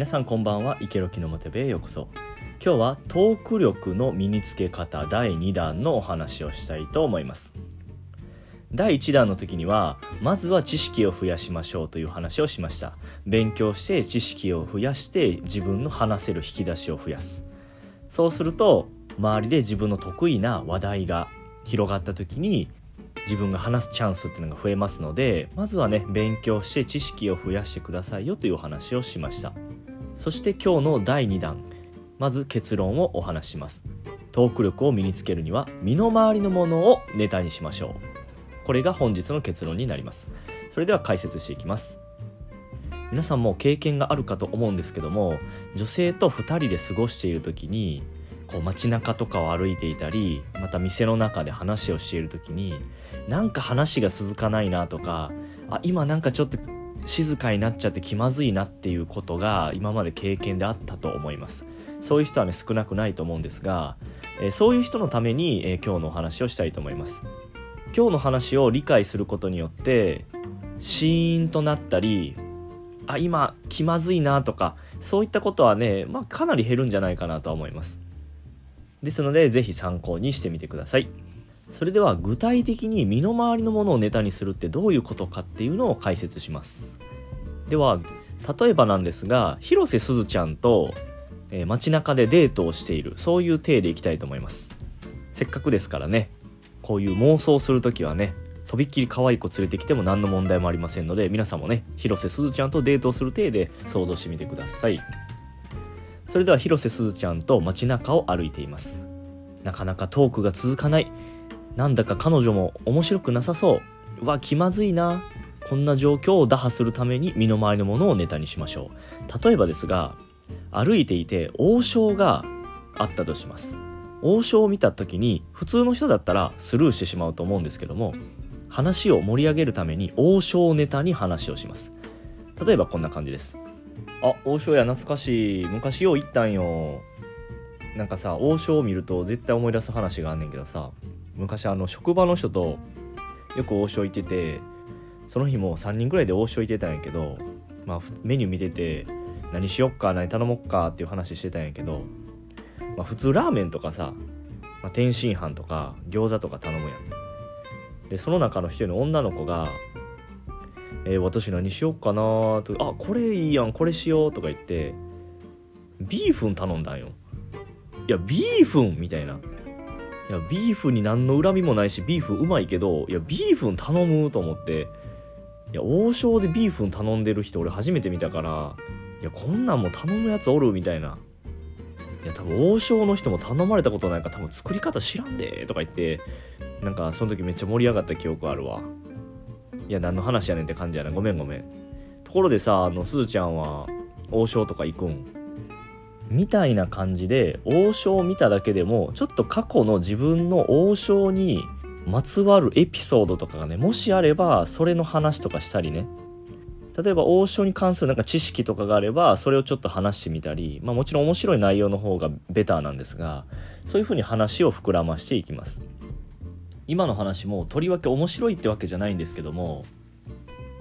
皆さんこんばんは。池ロキのモテベへようこそ。今日はトーク力の身につけ方第2弾のお話をしたいと思います。第1弾の時にはまずは知識を増やしましょうという話をしました。勉強して知識を増やして自分の話せる引き出しを増やす。そうすると周りで自分の得意な話題が広がった時に自分が話すチャンスっていうのが増えますのでまずはね勉強して知識を増やしてくださいよというお話をしました。そして今日の第2弾まず結論をお話します。トーク力を身につけるには身の回りのものをネタにしましょう。これが本日の結論になります。それでは解説していきます。皆さんも経験があるかと思うんですけども女性と2人で過ごしている時にこう街中とかを歩いていたりまた店の中で話をしている時になんか話が続かないなとかあ今なんかちょっと静かになっちゃって気まずいなっていうことが今まで経験であったと思います。そういう人はね少なくないと思うんですが、え、そういう人のために、え、今日のお話をしたいと思います。今日の話を理解することによってシーンとなったりあ今気まずいなとかそういったことはね、まあ、かなり減るんじゃないかなとは思います。ですので是非参考にしてみてください。それでは具体的に身の回りのものをネタにするってどういうことかっていうのを解説します。では例えばなんですが広瀬すずちゃんと、えー、街中でデートをしているそういう体でいきたいと思います。せっかくですからねこういう妄想する時はねとびっきり可愛い子連れてきても何の問題もありませんので皆さんもね広瀬すずちゃんとデートをする体で想像してみてください。それでは広瀬すずちゃんと街中を歩いています。なかなかトークが続かない。なんだか彼女も面白くなさそう。うわ気まずいな。こんな状況を打破するために身の回りのものをネタにしましょう。例えばですが歩いていて王将があったとします。王将を見た時に普通の人だったらスルーしてしまうと思うんですけども話を盛り上げるために王将ネタに話をします。例えばこんな感じです。あ王将や懐かしい。昔よう行ったんよ。なんかさ王将を見ると絶対思い出す話があんねんけどさ昔あの職場の人とよく王将行っててその日も3人ぐらいで王将行ってたんやけど、まあ、メニュー見てて何しよっか何頼もっかっていう話してたんやけど、まあ、普通ラーメンとかさ、まあ、天津飯とか餃子とか頼むやん。でその中の一人の女の子が「えー、私何しよっかな」と「あこれいいやんこれしよう」とか言ってビーフン頼んだんよ。いやビーフンみたいな。いやビーフに何の恨みもないしビーフうまいけどいやビーフン頼むと思っていや王将でビーフン頼んでる人俺初めて見たからいやこんなんも頼むやつおるみたいな。いや多分王将の人も頼まれたことないから多分作り方知らんでとか言ってなんかその時めっちゃ盛り上がった記憶あるわ。いや何の話やねんって感じやな。ごめんごめん。ところでさあのすずちゃんは王将とか行くん？みたいな感じで王将を見ただけでもちょっと過去の自分の王将にまつわるエピソードとかがねもしあればそれの話とかしたりね。例えば王将に関するなんか知識とかがあればそれをちょっと話してみたり、まあ、もちろん面白い内容の方がベターなんですがそういうふうに話を膨らましていきます。今の話もとりわけ面白いってわけじゃないんですけども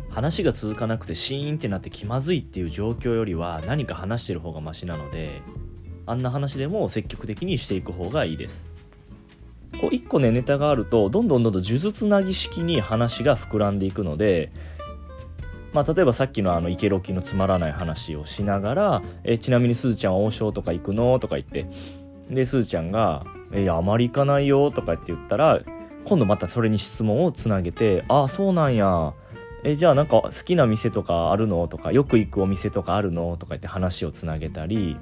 話が続かなくてシーンってなって気まずいっていう状況よりは何か話してる方がマシなのであんな話でも積極的にしていく方がいいですこう1個ねネタがあるとどんどんどんどん呪術つなぎ式に話が膨らんでいくのでまあ、例えばさっきのあの池ロキのつまらない話をしながら「えちなみにすずちゃん王将とか行くの?」とか言ってですずちゃんが「えいやあまり行かないよ」とかって言ったら今度またそれに質問をつなげて「ああそうなんやえじゃあなんか好きな店とかあるの？とかよく行くお店とかあるの？とか言って話をつなげたり。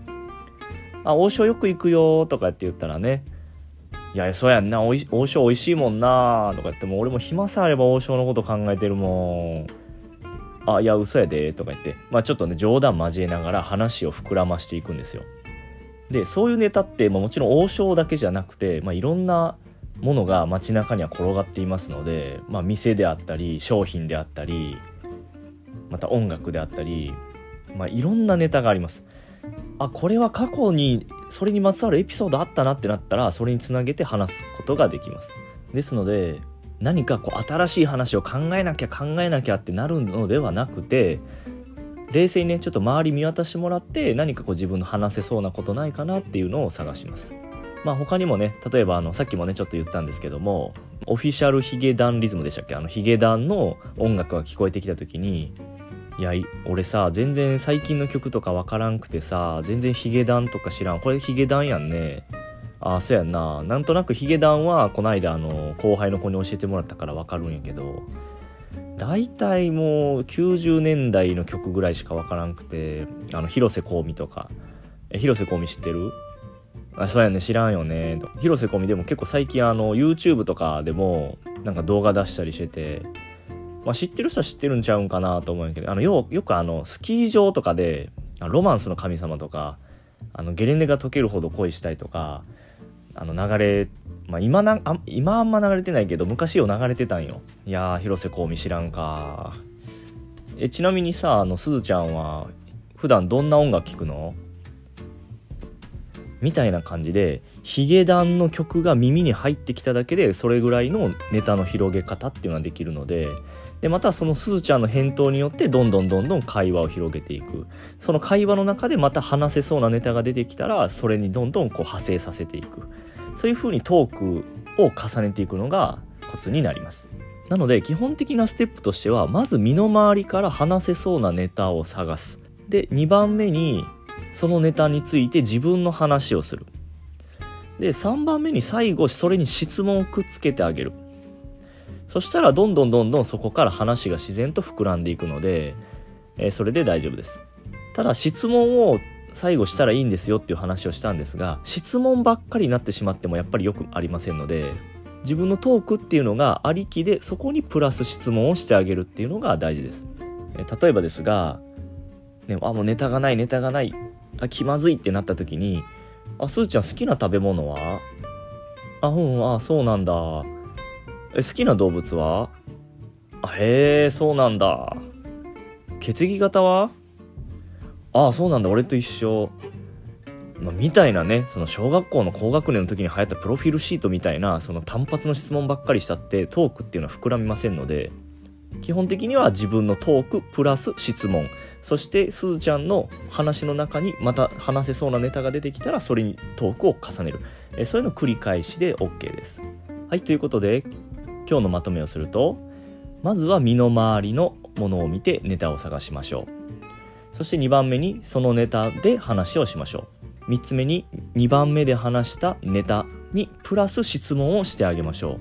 あ王将よく行くよとかって言ったらね。いやそうやんな。おい王将美味しいもんなとか言っても俺も暇さえあれば王将のこと考えてるもん。あいや嘘やでとか言って。まあちょっとね冗談交えながら話を膨らましていくんですよ。でそういうネタって、まあ、もちろん王将だけじゃなくて、まあ、いろんなものが街中には転がっていますので、まあ、店であったり商品であったりまた音楽であったり、まあ、いろんなネタがあります。あこれは過去にそれにまつわるエピソードあったなってなったらそれにつなげて話すことができます。ですので何かこう新しい話を考えなきゃ考えなきゃってなるのではなくて冷静にねちょっと周り見渡してもらって何かこう自分の話せそうなことないかなっていうのを探します。まあ他にもね例えばあのさっきもねちょっと言ったんですけどもオフィシャルヒゲダンリズムでしたっけ？あのヒゲダンの音楽が聞こえてきた時にいや俺さ全然最近の曲とかわからんくてさ全然ヒゲダンとか知らん。これヒゲダンやんね。あそうやんな。なんとなくヒゲダンはこないだあの後輩の子に教えてもらったからわかるんやけど大体もう90年代の曲ぐらいしかわからんくてあの広瀬香美とか。え広瀬香美知ってる？あそうやね知らんよね広瀬香美でも結構最近あの YouTube とかでもなんか動画出したりしてて、まあ、知ってる人は知ってるんちゃうんかなと思うんやけどあのよよくあのスキー場とかでロマンスの神様とかあのゲレンデが溶けるほど恋したいとかあの流れ、まあ、今なあ今あんま流れてないけど昔を流れてたんよ。いやー広瀬香美知らんか。えちなみにさあのすずちゃんは普段どんな音楽聴くの？みたいな感じでヒゲダンの曲が耳に入ってきただけでそれぐらいのネタの広げ方っていうのはできるのででまたそのすずちゃんの返答によってどんどんどんどん会話を広げていく。その会話の中でまた話せそうなネタが出てきたらそれにどんどんこう派生させていく。そういう風にトークを重ねていくのがコツになります。なので基本的なステップとしてはまず身の回りから話せそうなネタを探す。で2番目にそのネタについて自分の話をする。で3番目に最後それに質問をくっつけてあげる。そしたらどんどんどんどんそこから話が自然と膨らんでいくので、えー、それで大丈夫です。ただ質問を最後したらいいんですよっていう話をしたんですが質問ばっかりになってしまってもやっぱりよくありませんので自分のトークっていうのがありきでそこにプラス質問をしてあげるっていうのが大事です、えー、例えばですが、ね、あもうネタがないネタがない。あ気まずいってなった時に「あすーちゃん好きな食べ物は?」あうんあそうなんだえ好きな動物はあへえそうなんだ血液型はああそうなんだ俺と一緒、まあ、みたいなねその小学校の高学年の時に流行ったプロフィールシートみたいなその単発の質問ばっかりしたってトークっていうのは膨らみませんので基本的には自分のトークプラス質問。そしてすずちゃんの話の中にまた話せそうなネタが出てきたらそれにトークを重ねる。えそういうの繰り返しで OK です。はいということで今日のまとめをするとまずは身の回りのものを見てネタを探しましょう。そして2番目にそのネタで話をしましょう。3つ目に2番目で話したネタにプラス質問をしてあげましょ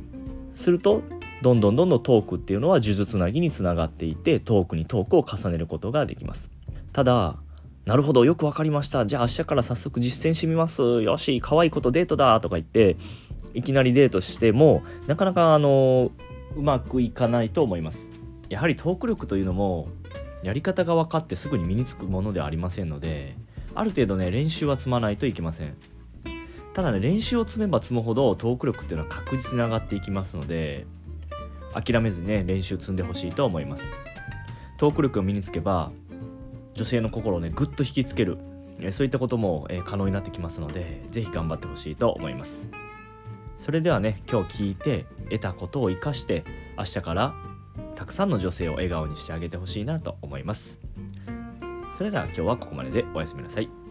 う。するとどんどんどんどんトークっていうのは呪術つなぎにつながっていてトークにトークを重ねることができます。ただなるほどよくわかりました。じゃあ明日から早速実践してみます。よし可愛い子とデートだとか言っていきなりデートしてもなかなかあのうまくいかないと思います。やはりトーク力というのもやり方が分かってすぐに身につくものではありませんのである程度ね練習は積まないといけません。ただね練習を積めば積むほどトーク力っていうのは確実に上がっていきますので諦めずにね練習積んでほしいと思います。トーク力を身につけば女性の心をねぐっと引きつける。そういったことも可能になってきますので是非頑張ってほしいと思います。それではね今日聞いて得たことを生かして明日からたくさんの女性を笑顔にしてあげてほしいなと思います。それでは今日はここまででおやすみなさい。